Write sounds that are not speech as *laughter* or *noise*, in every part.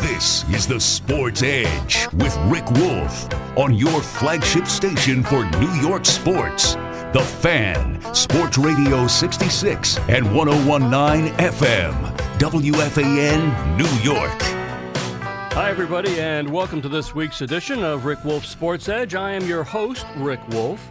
This is the Sports Edge with Rick Wolff on your flagship station for New York sports. The Fan, Sports Radio 66 and 1019 FM, WFAN, New York. Hi, everybody, and welcome to this week's edition of Rick Wolff Sports Edge. I am your host, Rick Wolff.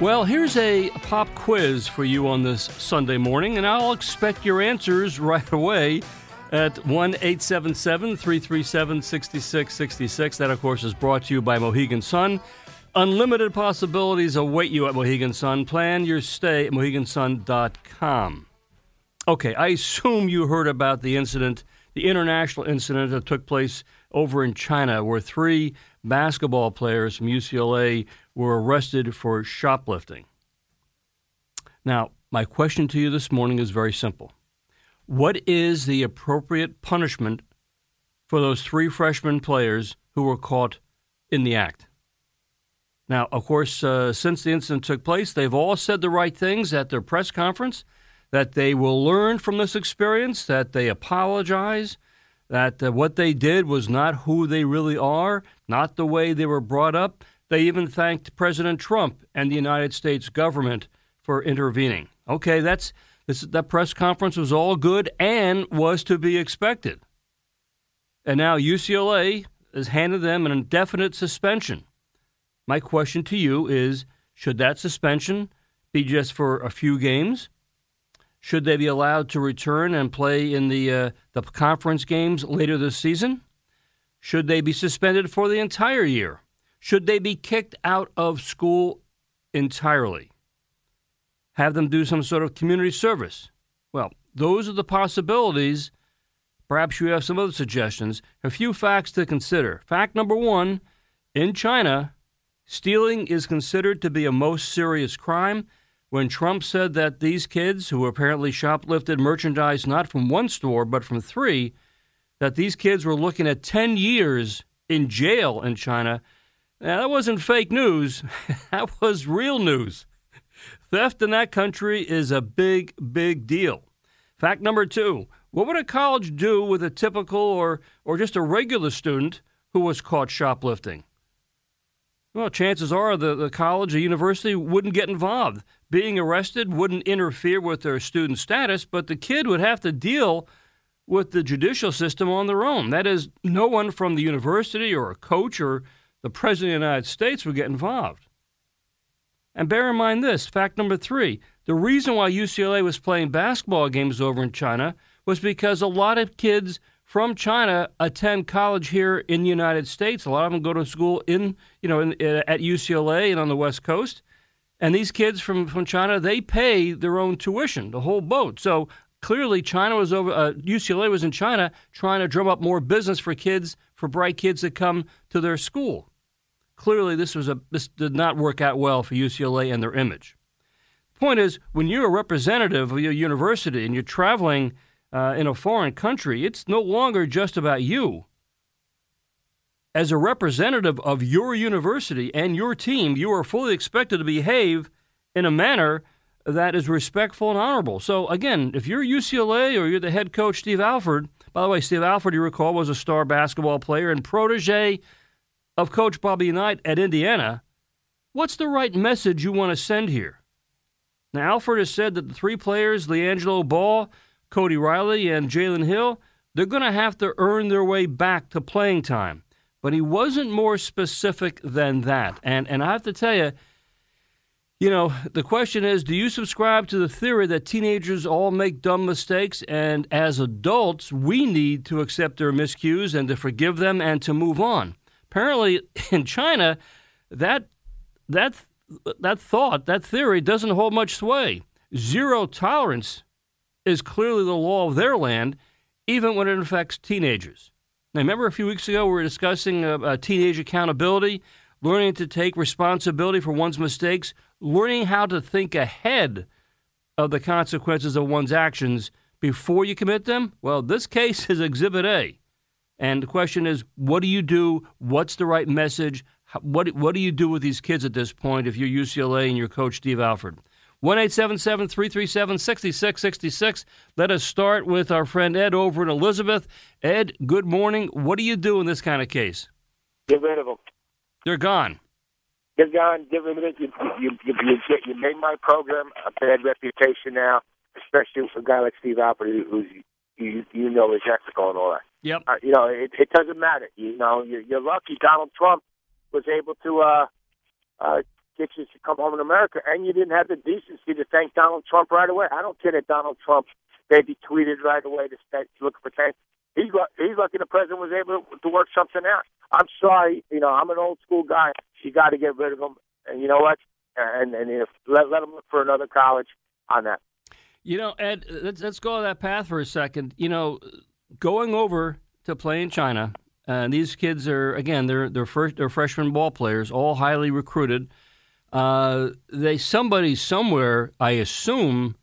Well, here's a pop quiz for you on this Sunday morning, and I'll expect your answers *laughs* right away at 1 877 337 6666. That, of course, is brought to you by Mohegan Sun. Unlimited possibilities await you at Mohegan Sun. Plan your stay at mohegansun.com. Okay, I assume you heard about the incident, the international incident that took place over in China, where three basketball players from UCLA were arrested for shoplifting. Now, my question to you this morning is very simple. What is the appropriate punishment for those three freshman players who were caught in the act? Now, of course, uh, since the incident took place, they've all said the right things at their press conference that they will learn from this experience, that they apologize, that uh, what they did was not who they really are, not the way they were brought up. They even thanked President Trump and the United States government for intervening. Okay, that's this, that press conference was all good and was to be expected. And now UCLA has handed them an indefinite suspension. My question to you is should that suspension be just for a few games? Should they be allowed to return and play in the, uh, the conference games later this season? Should they be suspended for the entire year? Should they be kicked out of school entirely? Have them do some sort of community service? Well, those are the possibilities. Perhaps you have some other suggestions. A few facts to consider. Fact number one in China, Stealing is considered to be a most serious crime. When Trump said that these kids, who apparently shoplifted merchandise not from one store but from three, that these kids were looking at 10 years in jail in China, now, that wasn't fake news. *laughs* that was real news. Theft in that country is a big, big deal. Fact number two what would a college do with a typical or, or just a regular student who was caught shoplifting? Well, chances are the, the college or university wouldn't get involved. Being arrested wouldn't interfere with their student status, but the kid would have to deal with the judicial system on their own. That is, no one from the university or a coach or the President of the United States would get involved. And bear in mind this fact number three the reason why UCLA was playing basketball games over in China was because a lot of kids from China attend college here in the United States. A lot of them go to school in, you know, in, at UCLA and on the West Coast. And these kids from, from China, they pay their own tuition, the whole boat. So clearly, China was over. Uh, UCLA was in China trying to drum up more business for kids, for bright kids that come to their school. Clearly, this was a this did not work out well for UCLA and their image. Point is, when you're a representative of your university and you're traveling uh, in a foreign country, it's no longer just about you. As a representative of your university and your team, you are fully expected to behave in a manner that is respectful and honorable. So, again, if you're UCLA or you're the head coach, Steve Alford, by the way, Steve Alford, you recall, was a star basketball player and protege of Coach Bobby Knight at Indiana. What's the right message you want to send here? Now, Alford has said that the three players, LiAngelo Ball, Cody Riley and Jalen Hill, they're going to have to earn their way back to playing time. But he wasn't more specific than that. And, and I have to tell you, you know, the question is do you subscribe to the theory that teenagers all make dumb mistakes and as adults we need to accept their miscues and to forgive them and to move on? Apparently *laughs* in China that that that thought, that theory doesn't hold much sway. Zero tolerance is clearly the law of their land. even when it affects teenagers. Now, remember a few weeks ago we were discussing uh, uh, teenage accountability, learning to take responsibility for one's mistakes, learning how to think ahead of the consequences of one's actions before you commit them? Well, this case is Exhibit A. And the question is, what do you do? What's the right message? What, what do you do with these kids at this point if you're UCLA and your coach, Steve Alford? 1 337 6666. Let us start with our friend Ed over in Elizabeth. Ed, good morning. What do you do in this kind of case? Get rid of them. They're gone. They're gone. Get rid of it. You, you, you, you, you made my program a bad reputation now, especially for a guy like Steve Alford, who's you, you know is ethical and all that. Yep. Uh, you know, it, it doesn't matter. You know, you're, you're lucky Donald Trump was able to uh, uh, get you to come home in America, and you didn't have the decency to thank Donald Trump right away. I don't care that Donald Trump maybe tweeted right away to start looking for thanks. He's he's lucky the president was able to work something out. I'm sorry, you know, I'm an old school guy. You got to get rid of him, and you know what? And and if, let let him look for another college on that. You know, Ed, let's, let's go on that path for a second. You know, going over to play in China, and these kids are again they're they're first they're freshman ball players, all highly recruited. Uh, they somebody somewhere, I assume,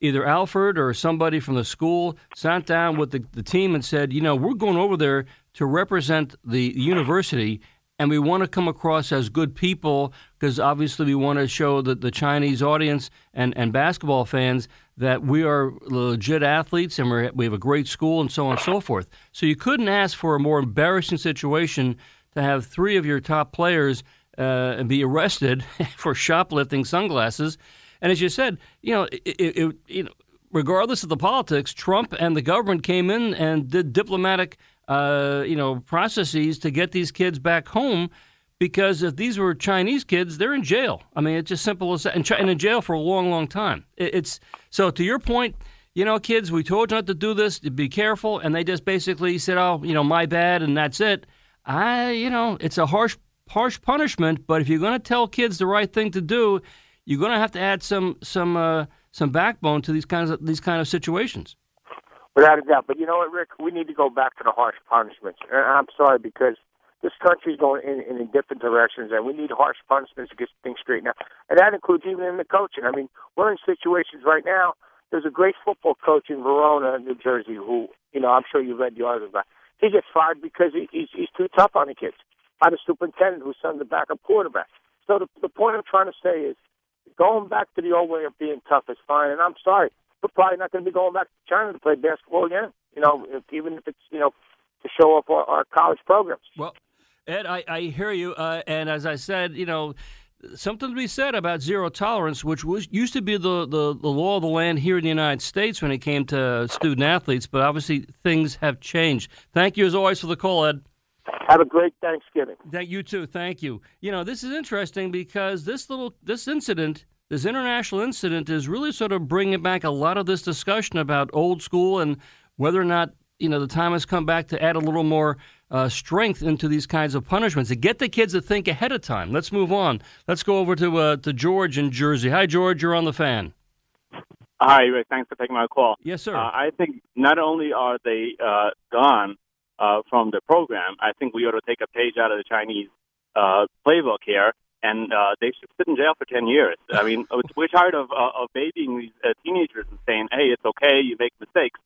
either Alford or somebody from the school sat down with the, the team and said, you know, we're going over there to represent the university and we want to come across as good people because obviously we want to show the, the Chinese audience and, and basketball fans that we are legit athletes and we we have a great school and so on and so forth. So you couldn't ask for a more embarrassing situation to have three of your top players uh, be arrested *laughs* for shoplifting sunglasses. And as you said, you know, it, it, you know, regardless of the politics, Trump and the government came in and did diplomatic, uh, you know, processes to get these kids back home. Because if these were Chinese kids, they're in jail. I mean, it's just simple as that, and, in jail for a long, long time. it's so. To your point, you know, kids, we told you not to do this. Be careful, and they just basically said, "Oh, you know, my bad," and that's it. I, you know, it's a harsh harsh punishment, but if you're going to tell kids the right thing to do, you're going to have to add some some uh, some backbone to these kinds of these kind of situations. Without a doubt, but you know what, Rick, we need to go back to the harsh punishments. I'm sorry because this country is going in, in different directions, and we need harsh punishments to get things straightened out. And that includes even in the coaching. I mean, we're in situations right now. There's a great football coach in Verona, New Jersey, who you know I'm sure you read the article about. He gets fired because he, he's he's too tough on the kids by the superintendent who sent the backup quarterback. So the, the point I'm trying to say is going back to the old way of being tough is fine. And I'm sorry, we're probably not going to be going back to China to play basketball again. You know, if, even if it's you know to show off our, our college programs. Well, Ed, I, I hear you. Uh, and as I said, you know something to be said about zero tolerance, which was used to be the, the, the, law of the land here in the United States when it came to student athletes, but obviously things have changed. Thank you as always for the call, Ed. Have a great Thanksgiving. Thank you too. Thank you. You know, this is interesting because this little this incident, this international incident, is really sort of bringing back a lot of this discussion about old school and whether or not you know the time has come back to add a little more uh, strength into these kinds of punishments to get the kids to think ahead of time. Let's move on. Let's go over to uh, to George in Jersey. Hi, George. You're on the fan. Hi, Rick. Thanks for taking my call. Yes, sir. Uh, I think not only are they uh, gone uh, from the program. I think we ought to take a page out of the Chinese uh, playbook here, and uh, they should sit in jail for 10 years. I mean, *laughs* we're tired of, uh, of babying these uh, teenagers and saying, hey, it's okay, you make mistakes.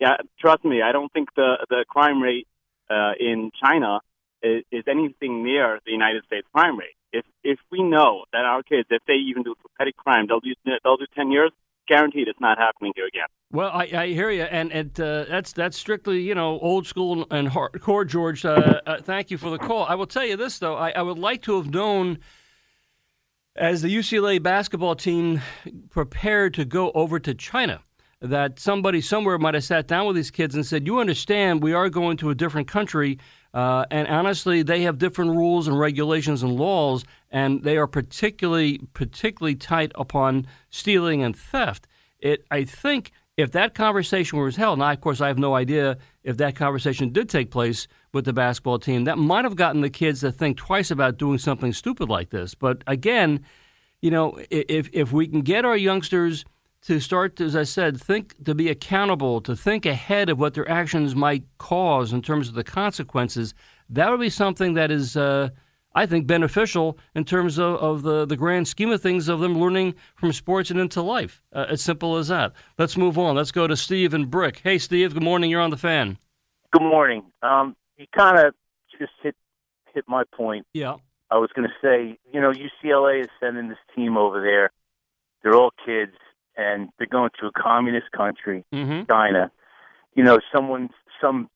Yeah, trust me, I don't think the, the crime rate uh, in China is, is anything near the United States crime rate. If, if we know that our kids, if they even do a petty crime, they'll do, they'll do 10 years, guaranteed it's not happening here again. Well, I, I hear you, and, and uh, that's that's strictly you know old school and hardcore, George. Uh, uh, thank you for the call. I will tell you this though, I, I would like to have known as the UCLA basketball team prepared to go over to China that somebody somewhere might have sat down with these kids and said, "You understand, we are going to a different country." Uh, and honestly, they have different rules and regulations and laws, and they are particularly particularly tight upon stealing and theft. It, I think, if that conversation was held, now of course I have no idea if that conversation did take place with the basketball team, that might have gotten the kids to think twice about doing something stupid like this. But again, you know, if if we can get our youngsters to start, as I said, think to be accountable, to think ahead of what their actions might cause in terms of the consequences, that would be something that is, uh, I think, beneficial in terms of, of, the, the grand scheme of things of them learning from sports and into life. Uh, as simple as that. Let's move on. Let's go to Steve and Brick. Hey, Steve. Good morning. You're on the fan. Good morning. Um, you kind of just hit hit my point. Yeah. I was going to say, you know, UCLA is sending this team over there. They're all kids, and they're going to a communist country, mm-hmm. China. You know, someone some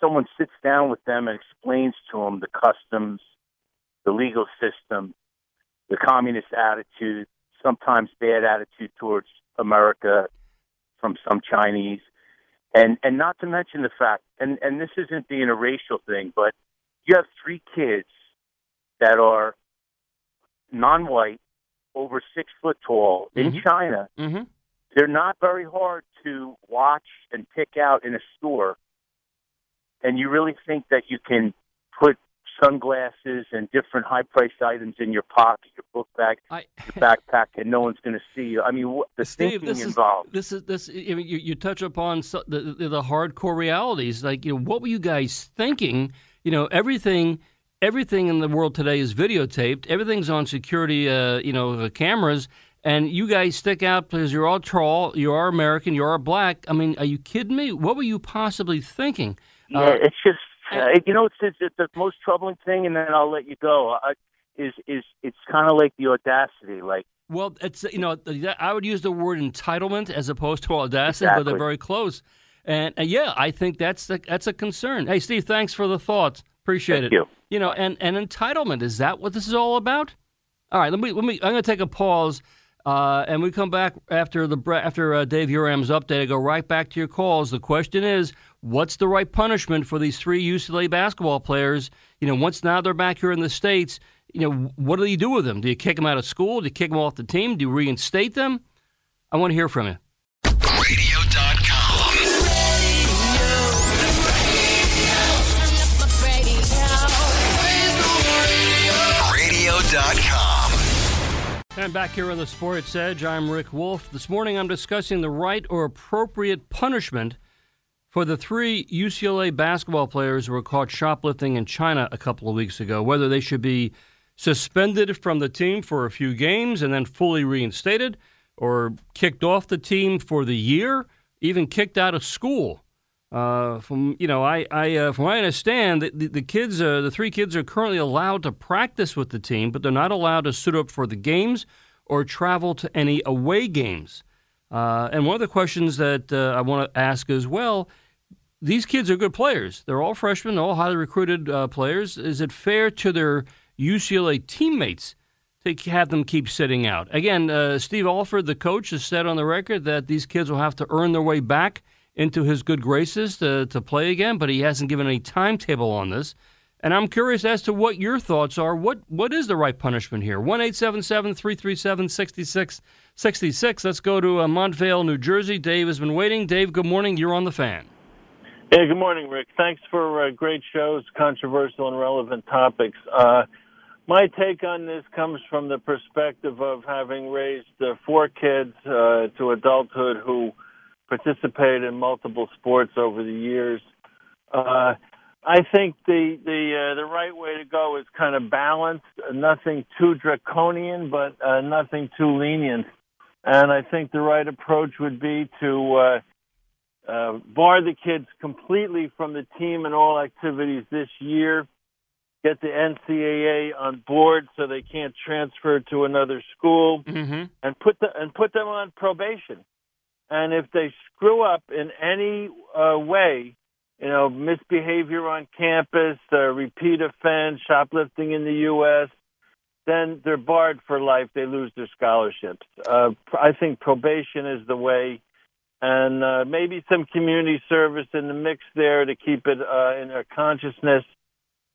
someone sits down with them and explains to them the customs, the legal system, the communist attitude, sometimes bad attitude towards America from some Chinese, and and not to mention the fact, and and this isn't being a racial thing, but you have three kids that are non-white, over six foot tall mm-hmm. in China. Mm-hmm. They're not very hard to watch and pick out in a store. And you really think that you can put sunglasses and different high-priced items in your pocket, your book bag, I, your backpack, and no one's going to see you. I mean, what, the Steve, thinking this involved. Is, this is this. I mean, you, you touch upon the, the the hardcore realities. Like, you know, what were you guys thinking? You know, everything everything in the world today is videotaped. Everything's on security, uh, you know, cameras. And you guys stick out because you're all tall, you are American, you are black. I mean, are you kidding me? What were you possibly thinking? Yeah, uh, it's just uh, you know, it's, it's, it's, the most troubling thing, and then I'll let you go. Uh, is is it's kind of like the audacity, like. Well, it's you know, I would use the word entitlement as opposed to audacity, exactly. but they're very close. And uh, yeah, I think that's the, that's a concern. Hey, Steve, thanks for the thoughts. Appreciate Thank it. You. You know, and, and entitlement is that what this is all about? All right, let me let me. I'm going to take a pause, uh, and we come back after the after uh, Dave Uram's update. I go right back to your calls. The question is, what's the right punishment for these three UCLA basketball players? You know, once now they're back here in the states, you know, what do you do with them? Do you kick them out of school? Do you kick them off the team? Do you reinstate them? I want to hear from you. And back here on the Sports Edge, I'm Rick Wolff. This morning I'm discussing the right or appropriate punishment for the three UCLA basketball players who were caught shoplifting in China a couple of weeks ago, whether they should be suspended from the team for a few games and then fully reinstated, or kicked off the team for the year, even kicked out of school. Uh, from you know, I, I uh, from what I understand, the, the, kids, the three kids, are currently allowed to practice with the team, but they're not allowed to suit up for the games or travel to any away games. Uh, and one of the questions that uh, I want to ask as well: these kids are good players. They're all freshmen, all highly recruited uh, players. Is it fair to their UCLA teammates to have them keep sitting out? Again, Steve Alford, the coach, has said on the record that these kids will have to earn their way back into his good graces to, to play again, but he hasn't given any timetable on this. And I'm curious as to what your thoughts are. What what is the right punishment here? One eight seven seven three three seven sixty six sixty six. Let's go to uh, Montvale, New Jersey. Dave has been waiting. Dave, good morning. You're on the fan. Hey, good morning, Rick. Thanks for uh, great shows, controversial and relevant topics. Uh, my take on this comes from the perspective of having raised uh, four kids uh, to adulthood who participated in multiple sports over the years. Uh, I think the the uh, the right way to go is kind of balanced, nothing too draconian, but uh, nothing too lenient. And I think the right approach would be to uh, uh, bar the kids completely from the team and all activities this year. Get the NCAA on board so they can't transfer to another school, mm-hmm. and put the and put them on probation. And if they screw up in any uh, way, you know, misbehavior on campus, uh, repeat offense, shoplifting in the U.S., then they're barred for life. They lose their scholarships. Uh, I think probation is the way, and uh, maybe some community service in the mix there to keep it uh, in their consciousness.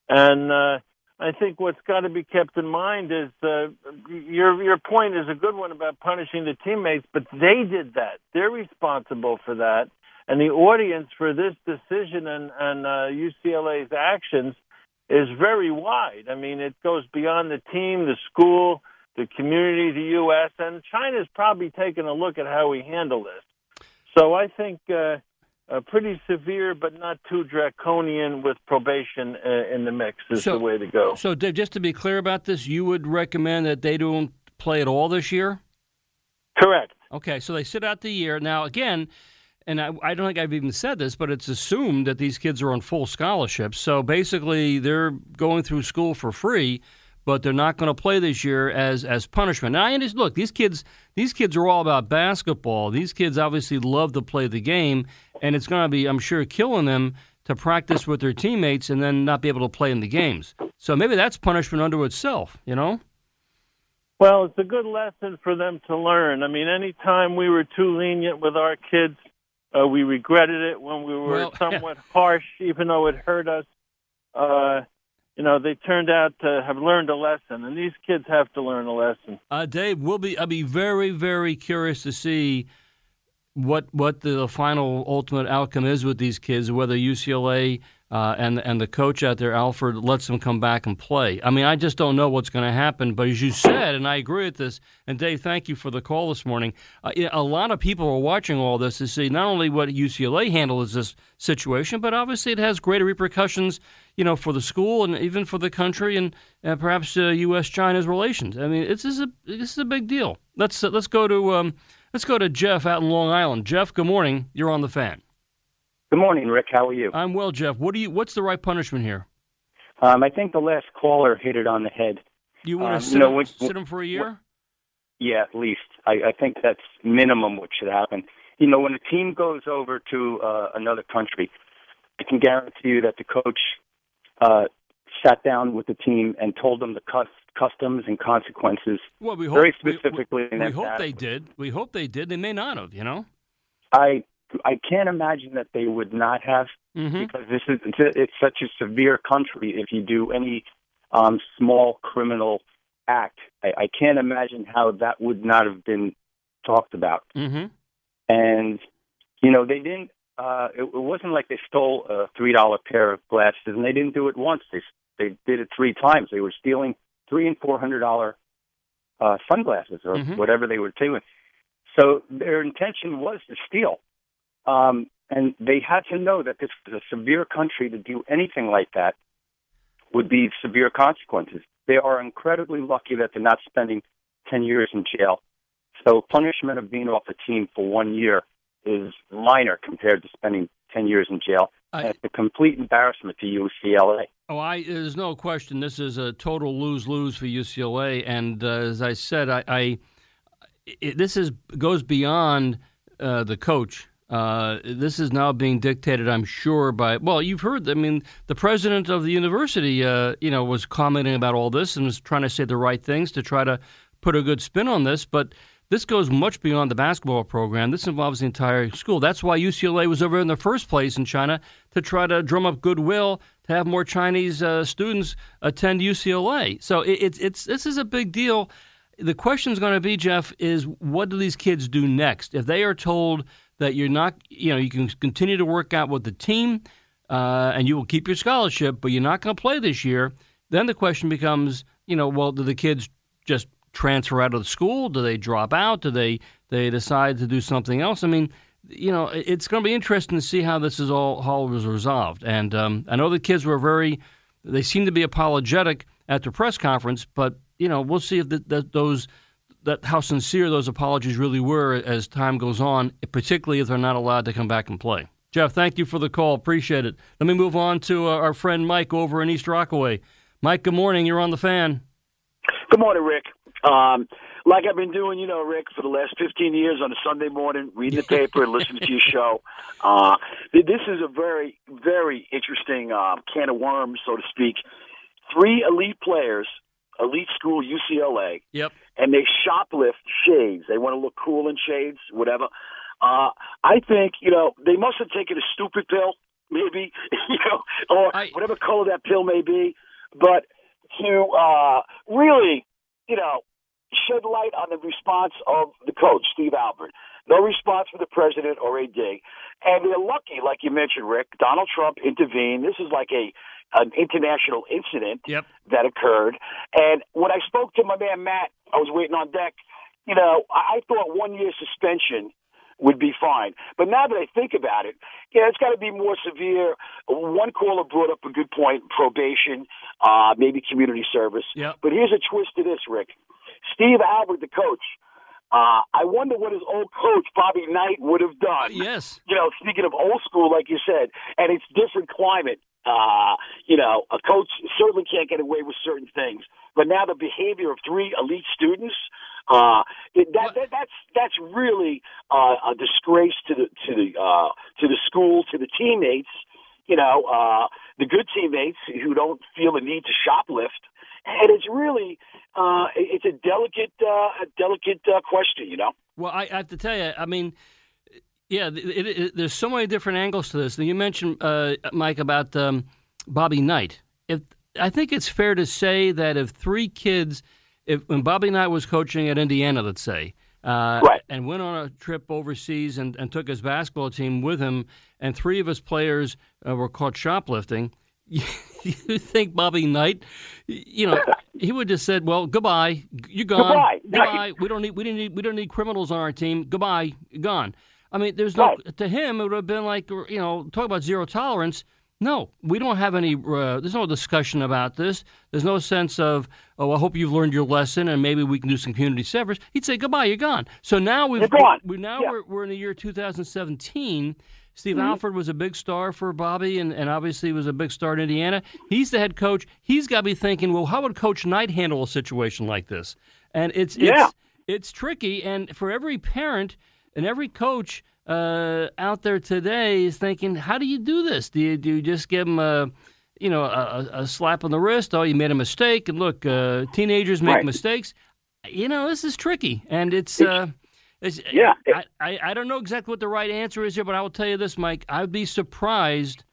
And uh, I think what's got to be kept in mind is uh, your your point is a good one about punishing the teammates, but they did that. They're responsible for that, and the audience for this decision and and uh, UCLA's actions is very wide. I mean, it goes beyond the team, the school, the community, the U.S., and China's probably taking a look at how we handle this. So I think uh, uh, pretty severe, but not too draconian with probation uh, in the mix is So- the way to go. So, Dave, just to be clear about this, you would recommend that they don't play at all this year? Correct. Okay, so they sit out the year. Now, again, and I, I don't think I've even said this, but it's assumed that these kids are on full scholarships. So basically, they're going through school for free, but they're not going to play this year as as punishment. Now, I understand. Look, these kids, these kids are all about basketball. These kids obviously love to play the game, and it's going to be, I'm sure, killing them to practice with their teammates and then not be able to play in the games. So maybe that's punishment unto itself. You know? Well, it's a good lesson for them to learn. I mean, anytime we were too lenient with our kids, uh, we regretted it when we were Well, *laughs* somewhat harsh, even though it hurt us. Uh, you know, they turned out to have learned a lesson, and these kids have to learn a lesson. Uh, Dave, we'll be. I'll be very, very curious to see what what the final ultimate outcome is with these kids. Whether UCLA uh, and and the coach out there, Alfred, lets them come back and play. I mean, I just don't know what's going to happen. But as you said, and I agree with this. And Dave, thank you for the call this morning. Uh, a lot of people are watching all this to see not only what UCLA handles this situation, but obviously it has greater repercussions. You know, for the school and even for the country and, perhaps uh, U.S. China's relations. I mean, it's is a this is a big deal. Let's uh, let's go to um, let's go to Jeff out in Long Island. Jeff, good morning. You're on the fan. Good morning, Rick. How are you? I'm well, Jeff. What do you? What's the right punishment here? Um, I think the last caller hit it on the head. You want Um, to sit, know, him, sit him for a year? Yeah, at least. I, I think that's minimum what should happen. You know, when a team goes over to uh, another country, I can guarantee you that the coach uh, sat down with the team and told them the cus- customs and consequences Well, we hope very we- we- specifically. We, hope they did. We hope they did. They may not have. You know. I I can't imagine that they would not have Mm-hmm. because this is it's, a, it's such a severe country. If you do any um, small criminal act, I, I can't imagine how that would not have been talked about. Mm-hmm. And you know, they didn't. Uh, it, it wasn't like they stole a three dollar pair of glasses, and they didn't do it once. They they did it three times. They were stealing three and four hundred dollar uh, sunglasses or Mhm. whatever they were doing. So their intention was to steal. Um, and they had to know that this was a severe country to do anything like that would be severe consequences. They are incredibly lucky that they're not spending 10 years in jail. So punishment of being off the team for one year is minor compared to spending 10 years in jail. I- it's a complete embarrassment to UCLA. Oh, I there's no question. This is a total lose lose for UCLA, and uh, as I said, I, I it, this is goes beyond uh, the coach. Uh, this is now being dictated, I'm sure, by well, you've heard. I mean, the president of the university, uh, you know, was commenting about all this and was trying to say the right things to try to put a good spin on this, but. This goes much beyond the basketball program. This involves the entire school. That's why UCLA was over in the first place in China to try to drum up goodwill to have more Chinese uh, students attend UCLA. So it, it's it's this is a big deal. The question is going to be, Jeff, is what do these kids do next? If they are told that you're not, you know, you can continue to work out with the team uh, and you will keep your scholarship, but you're not going to play this year, then the question becomes, you know, well, do the kids just transfer out of the school? Do they drop out? Do they they decide to do something else? I mean, you know, it's going to be interesting to see how this is all how was resolved. And um, I know the kids were very, they seem to be apologetic at the press conference, but you know, we'll see if the, that those that how sincere those apologies really were as time goes on, particularly if they're not allowed to come back and play. Jeff, thank you for the call. Appreciate it. Let me move on to uh, our friend Mike over in East Rockaway. Mike, good morning. You're on the fan. Good morning, Rick. Um, like I've been doing, you know, Rick, for the last 15 years on a Sunday morning, reading the paper and listening to your *laughs* show. Uh, this is a very, very interesting um, can of worms, so to speak. Three elite players, elite school UCLA, Yep. And they shoplift shades. They want to look cool in shades, whatever. Uh, I think, you know, they must have taken a stupid pill, maybe, *laughs* you know, or I- whatever color that pill may be. But to uh, really, you know, shed light on the response of the coach, Steve Albert. No response from the president or AD. And they're lucky, like you mentioned, Rick. Donald Trump intervened. This is like a an international incident Yep. that occurred. And when I spoke to my man Matt, I was waiting on deck. You know, I, I thought one year suspension would be fine. But now that I think about it, yeah, it's got to be more severe. One caller brought up a good point: probation, uh, maybe community service. Yep. But here's a twist to this, Rick. Steve Albert, the coach. Uh, I wonder what his old coach Bobby Knight would have done. Yes. You know, speaking of old school, like you said, and it's different climate. Uh, you know, a coach certainly can't get away with certain things. But now the behavior of three elite students, uh, that, that that's that's really uh, a disgrace to the to the uh, to the school, to the teammates. You know, uh, the good teammates who don't feel the need to shoplift, and it's really uh, it- it's a delicate uh, a delicate uh, question. You know. Well, I, I have to tell you, I mean, yeah, it, it, there's so many different angles to this. You mentioned, uh, Mike, about um, Bobby Knight. If I think it's fair to say that if three kids, if when Bobby Knight was coaching at Indiana, let's say, uh, Right. and went on a trip overseas and, and took his basketball team with him, and three of his players uh, were caught shoplifting. *laughs* You think Bobby Knight, you know, he would just said, "Well, goodbye, you're gone. Goodbye. Goodbye. We don't need we didn't need we don't need criminals on our team. Goodbye, you're gone." I mean, there's no to him. It would have been like you know, talk about zero tolerance. No, we don't have any. Uh, there's no discussion about this. There's no sense of, oh, I hope you've learned your lesson, and maybe we can do some community service. He'd say, goodbye, you're gone. So now we've gone. we now Yeah. we're, we're in the year 2017. Steve Mm-hmm. Alford was a big star for Bobby, and, and obviously was a big star in Indiana. He's the head coach. He's got to be thinking, well, how would Coach Knight handle a situation like this? And it's Yeah. it's it's tricky. And for every parent and every coach uh, out there today is thinking, how do you do this? Do you, do you just give them a you know a, a slap on the wrist? Oh, you made a mistake. And look, uh, teenagers make Right. mistakes. You know, this is tricky, and it's. Uh, it's, Yeah. I, I, I don't know exactly what the right answer is here, but I will tell you this, Mike. I'd be surprised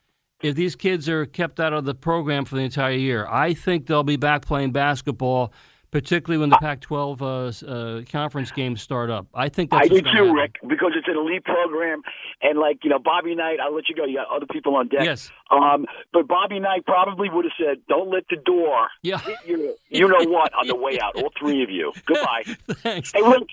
if these kids are kept out of the program for the entire year. I think they'll be back playing basketball, particularly when the Pac-12 uh, uh, conference games start up. I think that's I do too, happen. Rick, because it's an elite program, and like you know, Bobby Knight. I'll let you go. You got other people on deck. Yes. Um, but Bobby Knight probably would have said, "Don't let the door Yeah. hit you. You know *laughs* what? On the way out, all three of you. *laughs* Goodbye." Thanks. hey, Rick.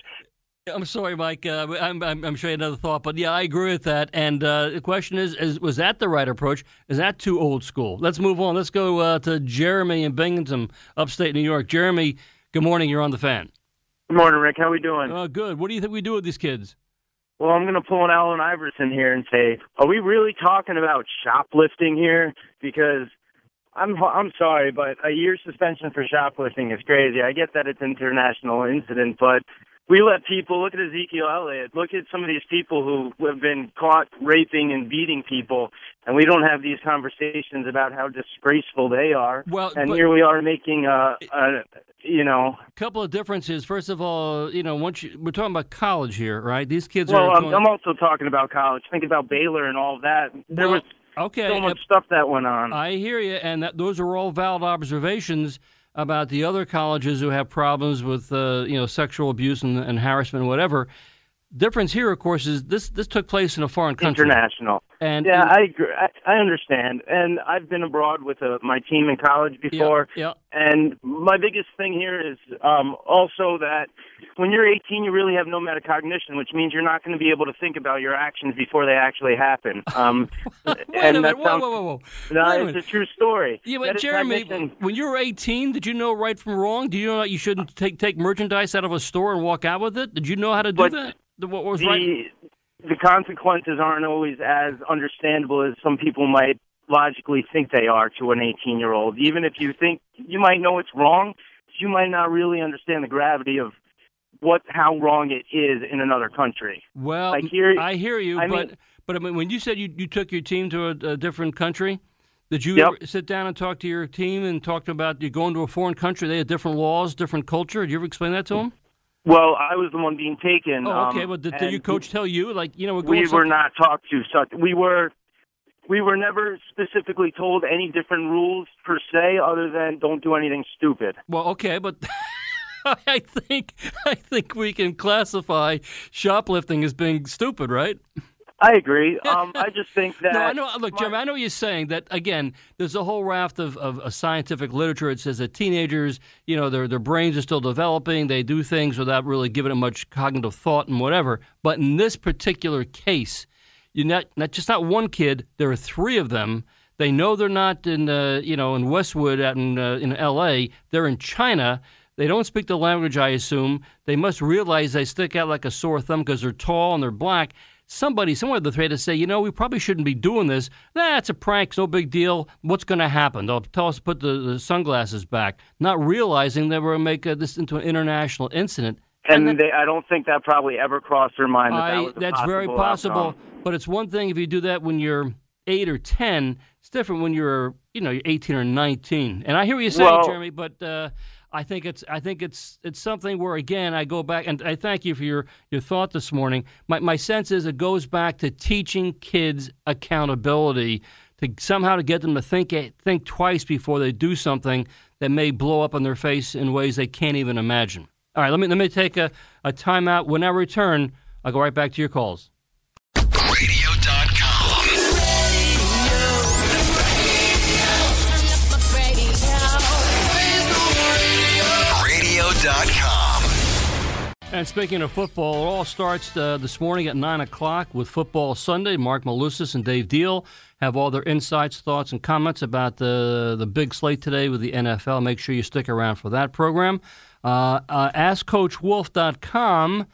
I'm sorry, Mike. Uh, I'm, I'm, I'm sure you had another thought, but yeah, I agree with that. And uh, the question is, is, was that the right approach? Is that too old school? Let's move on. Let's go uh, to Jeremy in Binghamton, upstate New York. Jeremy, good morning. You're on the fan. Good morning, Rick. How are we doing? Uh, good. What do you think we do with these kids? Well, I'm going to pull an Allen Iverson here and say, are we really talking about shoplifting here? Because I'm I'm sorry, but a year suspension for shoplifting is crazy. I get that it's an international incident, but we let people look at Ezekiel Elliott, look at some of these people who have been caught raping and beating people, and we don't have these conversations about how disgraceful they are. Well, and here we are making a, a you know, couple of differences. First of all, you know, once you, we're talking about college here, right? These kids well, are. I'm, going- I'm also talking about college. Think about Baylor and all that. There Well, was okay, so much uh, stuff that went on. I hear you, and that, those are all valid observations about the other colleges who have problems with, uh, you know, sexual abuse and, and harassment, and whatever. Difference here, of course, is this this took place in a foreign country. International. And yeah, and- I agree. I, I understand, and I've been abroad with uh, my team in college before. yeah. And my biggest thing here is um, also that when you're 18, you really have no metacognition, which means you're not going to be able to think about your actions before they actually happen. *laughs* Um, Wait and a minute! Whoa, sounds- whoa, whoa, whoa! No, Wait a it's minute. a true story. Yeah, but Jeremy, when you were 18, did you know right from wrong? Do you know that you shouldn't take take merchandise out of a store and walk out with it? Did you know how to do But that? What was the right? The consequences aren't always as understandable as some people might logically think they are to an 18 year old. Even if you think you might know it's wrong, you might not really understand the gravity of what how wrong it is in another country. Well, I hear- I hear you, I but mean- but I mean, when you said you, you took your team to a, a different country, did you Yep. sit down and talk to your team and talk about you going to a foreign country? They have different laws, different culture. Did you ever explain that to mm. them? Well, I was the one being taken. Oh, okay. um, But did, did your coach tell you, like, you know, we're we were not talked to such we were we were never specifically told any different rules per se other than don't do anything stupid. Well, okay, but *laughs* I think I think we can classify shoplifting as being stupid, right? I agree. *laughs* Um, I just think that. no, I know. Look, Jeremy, I know you're saying that again. There's a whole raft of, of, of scientific literature. that says that teenagers, you know, their their brains are still developing. They do things without really giving it much cognitive thought and whatever. But in this particular case, you're not not just not one kid. There are three of them. They know they're not in uh, you know in Westwood out in uh, in L.A. They're in China. They don't speak the language, I assume. They must realize they stick out like a sore thumb because they're tall and they're black somebody, somewhere the thread to say, you know, we probably shouldn't be doing this. That's a prank, no big deal. What's going to happen? They'll tell us to put the, the sunglasses back, not realizing that we're going to make uh, this into an international incident. And, and they, I don't think that probably ever crossed their mind that, I, that That's very possible. Outcome. But it's one thing if you do that when you're eight or ten. It's different when you're, you know, you're 18 or 19. And I hear what you're saying, well, Jeremy, but uh, I think it's I think it's it's something where again I go back and I thank you for your, your thought this morning. My my sense is it goes back to teaching kids accountability to somehow to get them to think think twice before they do something that may blow up on their face in ways they can't even imagine. All right, let me let me take a, a timeout. When I return, I'll go right back to your calls. And speaking of football, it all starts uh, this morning at 9 o'clock with Football Sunday. Mark Malusis and Dave Deal have all their insights, thoughts, and comments about the, the big slate today with the NFL. Make sure you stick around for that program. Uh, uh, AskCoachWolf.com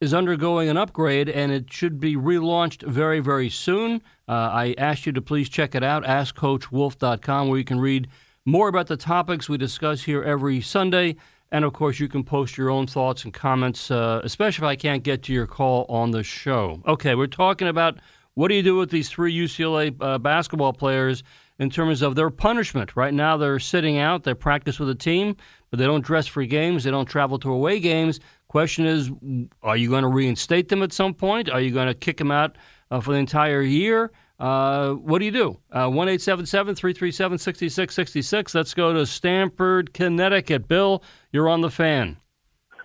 is undergoing an upgrade, and it should be relaunched very, very soon. Uh, I ask you to please check it out, AskCoachWolf.com, where you can read more about the topics we discuss here every Sunday and of course, you can post your own thoughts and comments, uh, especially if I can't get to your call on the show. Okay, we're talking about what do you do with these three UCLA uh, basketball players in terms of their punishment. Right now, they're sitting out, they practice with a team, but they don't dress for games, they don't travel to away games. Question is, are you going to reinstate them at some point? Are you going to kick them out uh, for the entire year? Uh, what do you do? Uh, one eight seven seven three three seven sixty six sixty six. Let's go to Stamford, Connecticut. Bill, you're on the fan.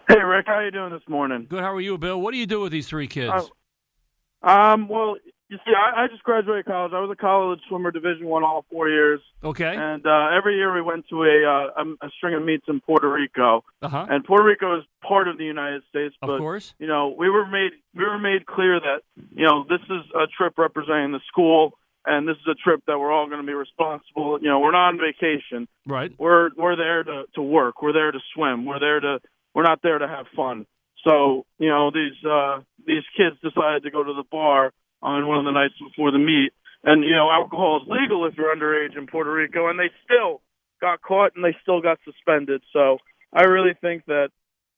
Hey, Rick. How you doing this morning? Good. How are you, Bill? What do you do with these three kids? Uh, um. Well, you see, I, I just graduated college. I was a college swimmer, Division One, all four years. Okay. And uh, every year we went to a, uh, a, a string of meets in Puerto Rico. Uh-huh. And Puerto Rico is part of the United States, Of but course. you know we were made we were made clear that you know this is a trip representing the school, and this is a trip that we're all going to be responsible. You know, we're not on vacation. Right. We're we're there to to work. We're there to swim. We're there to we're not there to have fun. So you know these uh, these kids decided to go to the bar on one of the nights before the meet, and you know alcohol is legal if you're underage in Puerto Rico, and they still got caught and they still got suspended. So I really think that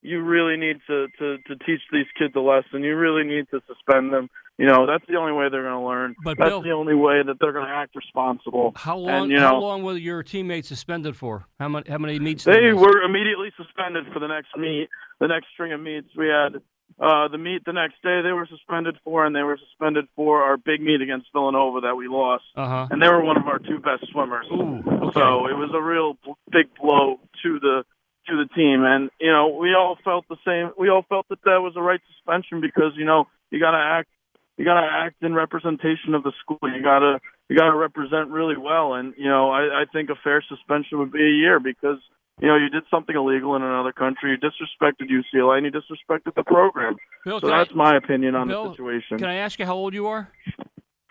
you really need to to to teach these kids a lesson. You really need to suspend them. You know that's the only way they're going to learn. But that's Bill- the only way that they're going to act responsible. How long? And, you how long were your teammates suspended for? How many? How many meets? They miss? were immediately suspended for the next meet. The next string of meets we had uh, the meet the next day they were suspended for, and they were suspended for our big meet against Villanova that we lost. Uh huh. And they were one of our two best swimmers. Ooh. Okay. So it was a real big blow to the to the team, and you know we all felt the same. We all felt that that was the right suspension because you know you got to act you got to act in representation of the school. You got to you got to represent really well, and you know I, I think a fair suspension would be a year because you know you did something illegal in another country, you disrespected UCLA, and you disrespected the program. Bill, so can I- that's my opinion on Bill, the situation. Can I ask you how old you are?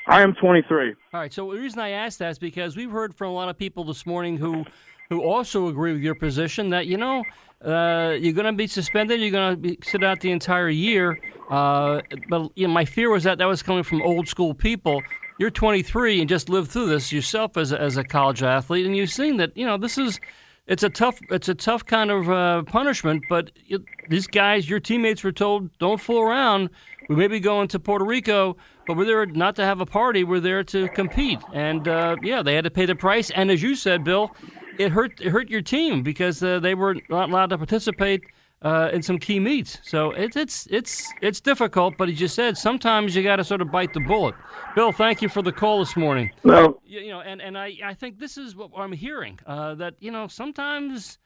I am 23. All right. So the reason I asked that is because we've heard from a lot of people this morning who who also agree with your position that you know uh, you're going to be suspended, you're going to sit out the entire year. Uh, but you know, my fear was that that was coming from old school people. You're 23 and just lived through this yourself as a, as a college athlete, and you've seen that you know this is it's a tough it's a tough kind of uh, punishment. But you, these guys, your teammates, were told don't fool around. We may be going to Puerto Rico, but we're there not to have a party. We're there to compete. And uh, yeah, they had to pay the price. And as you said, Bill, it hurt it hurt your team because uh, they were not allowed to participate uh, in some key meets. So it's it's it's it's difficult. But as you said, sometimes you got to sort of bite the bullet. Bill, thank you for the call this morning. No, You, you know, and, and I, I think this is what I'm hearing uh, that you know sometimes,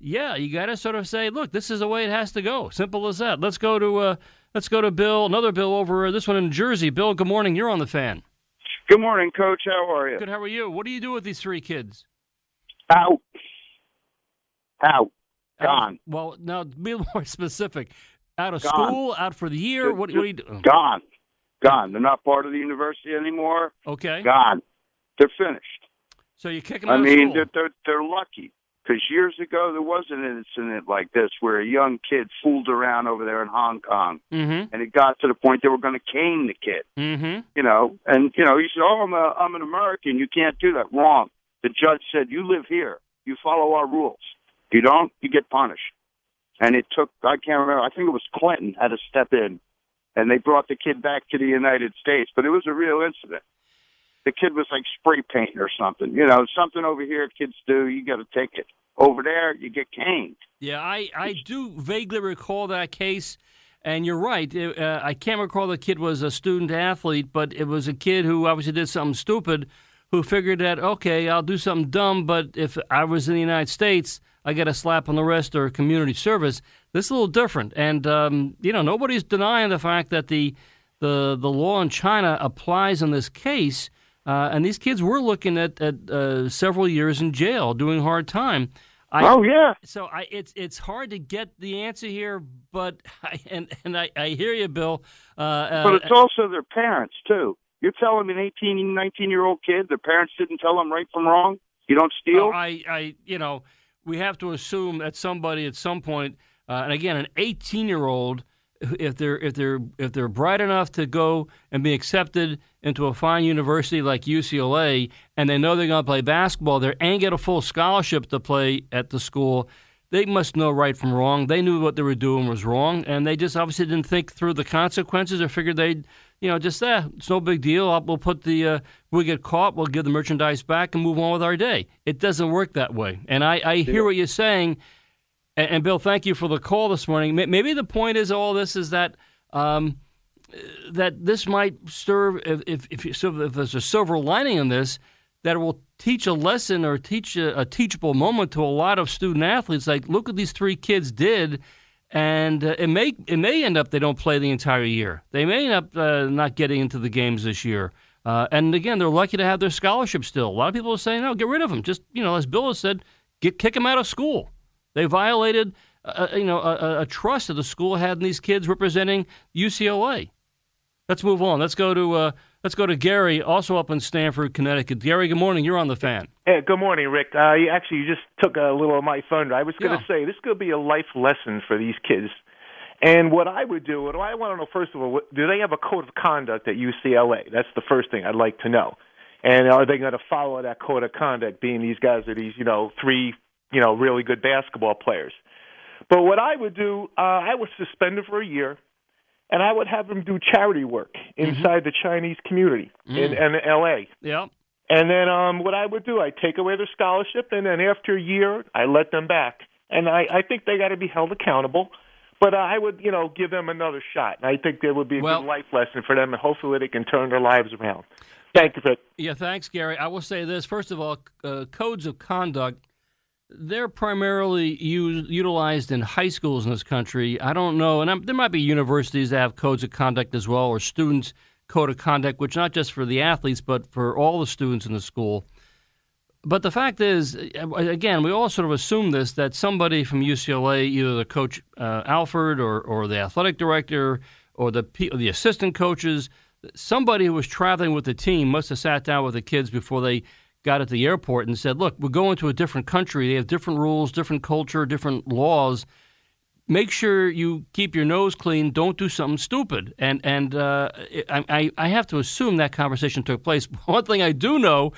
yeah, you got to sort of say, look, this is the way it has to go. Simple as that. Let's go to uh, Let's go to Bill. Another Bill over this one in Jersey. Bill, good morning. You're on the fan. Good morning, Coach. How are you? Good. How are you? What do you do with these three kids? Out. Out. Gone. Out, well, now be *laughs* more specific. Out of Gone. school, out for the year. What, what do you do? Gone. Gone. They're not part of the university anymore. Okay. Gone. They're finished. So you kick them I out mean, of school. they're, they're they're lucky because years ago there was an incident like this where a young kid fooled around over there in Hong Kong, Mm-hmm. and it got to the point they were going to cane the kid. Mm-hmm. You know, and you know he said, "Oh, I'm a I'm an American. You can't do that." Wrong. The judge said, "You live here. You follow our rules. If you don't, you get punished." And it took I can't remember. I think it was Clinton had to step in, and they brought the kid back to the United States. But it was a real incident. The kid was like spray painting or something. You know, something over here kids do. You got to take it. Over there, you get caned. Yeah, I, I do vaguely recall that case, and you're right. Uh, I can't recall the kid was a student athlete, but it was a kid who obviously did something stupid, who figured that okay, I'll do something dumb, but if I was in the United States, I get a slap on the wrist or community service. This is a little different, and um, you know nobody's denying the fact that the the the law in China applies in this case. Uh, and these kids were looking at, at uh, several years in jail, doing hard time. I, oh yeah. So I, it's it's hard to get the answer here, but *laughs* I, and and I, I hear you, Bill. Uh, uh, But it's also their parents too. You're telling an 18, 19 year old kid, their parents didn't tell them right from wrong. You don't steal. Oh, I, I, you know, we have to assume that somebody at some point, uh, and again, an 18 year old, if they're if they're if they're bright enough to go and be accepted into a fine university like UCLA, and they know they're going to play basketball there and get a full scholarship to play at the school. They must know right from wrong. They knew what they were doing was wrong, and they just obviously didn't think through the consequences or figured they'd, you know, just eh, it's no big deal. We'll put the, uh, we get caught, we'll give the merchandise back and move on with our day. It doesn't work that way. And I, I hear what you're saying. And, and Bill, thank you for the call this morning. Maybe the point is all this is that um, that this might serve if if, so if there's a silver lining in this that it will teach a lesson or teach a, a teachable moment to a lot of student athletes. Like, look what these three kids did, and uh, it may it may end up they don't play the entire year. They may end up uh, not getting into the games this year. Uh, and again, they're lucky to have their scholarship still. A lot of people are saying, "No, get rid of them." Just you know, as Bill has said, get kick them out of school. They violated, uh, you know, a, a- trust that the school had in these kids representing UCLA. Let's move on. Let's go to uh, let's go to Gary, also up in Stamford, Connecticut. Gary, good morning. You're on the fan. Hey, good morning, Rick. Uh, you actually, you just took a little of my thunder. I was going to Yeah. say this could be a life lesson for these kids. And what I would do, what I want to know first of all, do they have a code of conduct at UCLA? That's the first thing I'd like to know. And are they going to follow that code of conduct? Being these guys are these, you know, three, you know, really good basketball players. But what I would do, uh, I would suspend them for a year, and I would have them do charity work inside the Chinese community in, in L.A. Yeah. And then um, what I would do, I'd take away their scholarship, and then after a year, I let them back. And I, I think they got to be held accountable. But uh, I would, you know, give them another shot. And I think that would be a Well- good life lesson for them, and hopefully they can turn their lives around. Thank you for Yeah, thanks, Gary. I will say this. First of all, uh, codes of conduct, they're primarily used, utilized in high schools in this country. I don't know, and I'm, there might be universities that have codes of conduct as well, or students' code of conduct, which not just for the athletes, but for all the students in the school. But the fact is, again, we all sort of assume this that somebody from UCLA, either the coach uh, Alford or, or the athletic director or the or the assistant coaches, somebody who was traveling with the team must have sat down with the kids before they got at the airport and said, "Look, we're going to a different country. They have different rules, different culture, different laws. Make sure you keep your nose clean. Don't do something stupid." And and uh, I, I have to assume that conversation took place. *laughs* One thing I do know,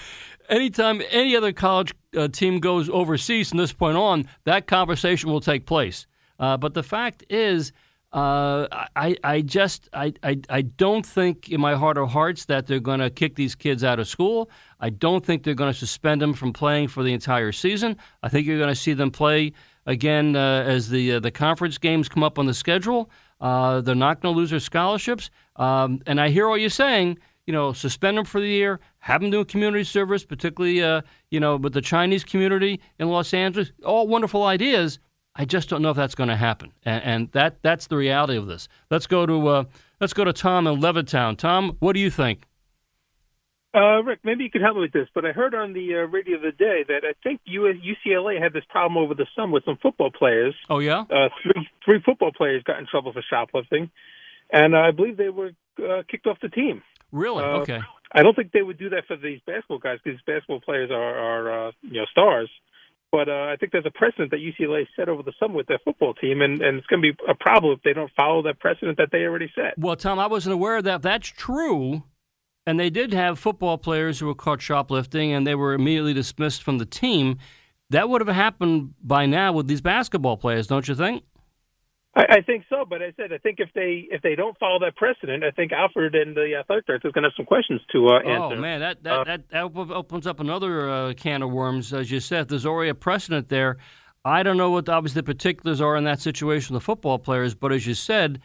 anytime any other college uh, team goes overseas from this point on, that conversation will take place. Uh, but the fact is. Uh, I, I just I, I, I don't think in my heart of hearts that they're going to kick these kids out of school. I don't think they're going to suspend them from playing for the entire season. I think you're going to see them play again uh, as the uh, the conference games come up on the schedule. Uh, they're not going to lose their scholarships. Um, and I hear what you're saying. You know, suspend them for the year, have them do community service, particularly uh, you know with the Chinese community in Los Angeles. All wonderful ideas. I just don't know if that's going to happen, and, and, that that's the reality of this. Let's go to uh, let's go to Tom in Levittown. Tom, what do you think? Uh, Rick, maybe you could help me with this, but I heard on the uh, radio the day that I think UCLA had this problem over the summer with some football players. Oh yeah, uh, three, three football players got in trouble for shoplifting, and I believe they were uh, kicked off the team. Really? Uh, okay. I don't think they would do that for these basketball guys because basketball players are, are uh, you know stars. But uh, I think there's a precedent that UCLA set over the summer with their football team, and, and it's going to be a problem if they don't follow that precedent that they already set. Well, Tom, I wasn't aware of that. That's true, and they did have football players who were caught shoplifting, and they were immediately dismissed from the team. That would have happened by now with these basketball players, don't you think? I, I think so, but I said I think if they if they don't follow that precedent, I think Alford and the athletic director is going to have some questions to uh, answer. Oh man, that that, uh, that, that opens up another uh, can of worms, as you said. There's already a precedent there. I don't know what obviously the particulars are in that situation with the football players, but as you said,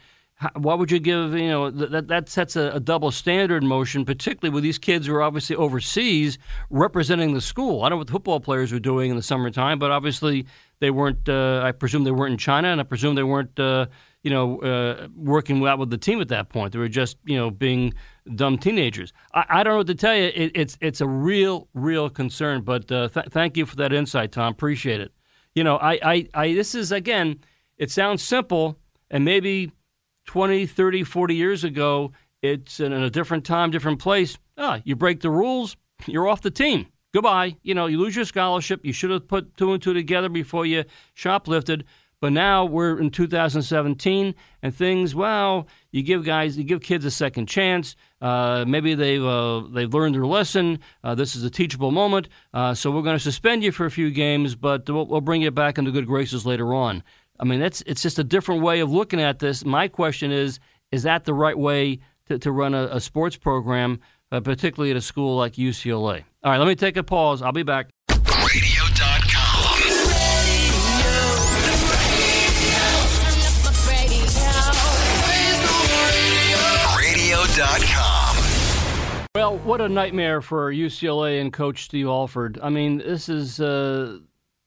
why would you give you know that that sets a, a, double standard motion, particularly with these kids who are obviously overseas representing the school. I don't know what the football players were doing in the summertime, but obviously they weren't. Uh, I presume they weren't in China, and I presume they weren't. Uh, you know, uh, working out with the team at that point. They were just, you know, being dumb teenagers. I, I don't know what to tell you. It, it's it's a real, real concern. But uh, th- thank you for that insight, Tom. Appreciate it. You know, I, I, I, this is again. It sounds simple, and maybe 20, 30, 40 years ago, it's in a different time, different place. Ah, you break the rules, you're off the team goodbye. You know, you lose your scholarship. You should have put two and two together before you shoplifted. But now we're in 2017, and things. Well, you give guys, you give kids a second chance. Uh, maybe they've uh, they've learned their lesson. Uh, this is a teachable moment. Uh, so we're going to suspend you for a few games, but we'll, we'll bring you back into good graces later on. I mean, that's it's just a different way of looking at this. My question is: Is that the right way to, to run a, a sports program, uh, particularly at a school like UCLA? All right, let me take a pause. I'll be back. Radio.com. Radio.com. Well, what a nightmare for UCLA and coach Steve Alford. I mean, this is, uh,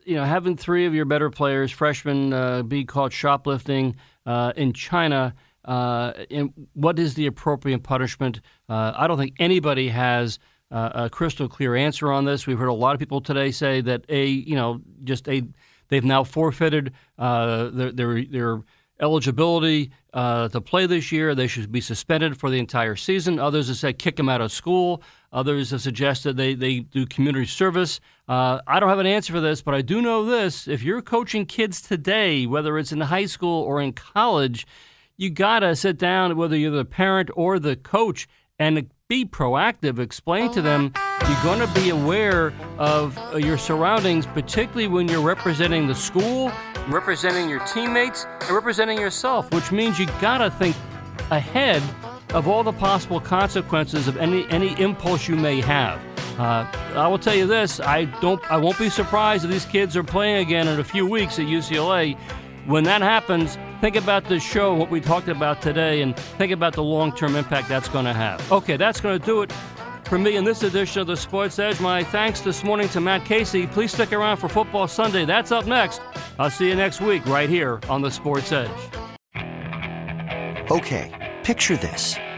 you know, having three of your better players, freshmen, uh, be caught shoplifting uh, in China. Uh, and what is the appropriate punishment? Uh, I don't think anybody has uh, a crystal clear answer on this. We've heard a lot of people today say that a you know just a they've now forfeited uh, their, their their eligibility uh, to play this year. They should be suspended for the entire season. Others have said kick them out of school. Others have suggested they, they do community service. Uh, I don't have an answer for this, but I do know this. If you're coaching kids today, whether it's in high school or in college, you got to sit down, whether you're the parent or the coach, and be proactive. Explain to them you're going to be aware of uh, your surroundings, particularly when you're representing the school, representing your teammates, and representing yourself, which means you got to think ahead of all the possible consequences of any any impulse you may have. Uh, I will tell you this: I don't, I won't be surprised if these kids are playing again in a few weeks at UCLA. When that happens, think about this show, what we talked about today, and think about the long term impact that's going to have. Okay, that's going to do it for me in this edition of the Sports Edge. My thanks this morning to Matt Casey. Please stick around for Football Sunday. That's up next. I'll see you next week right here on the Sports Edge. Okay, picture this.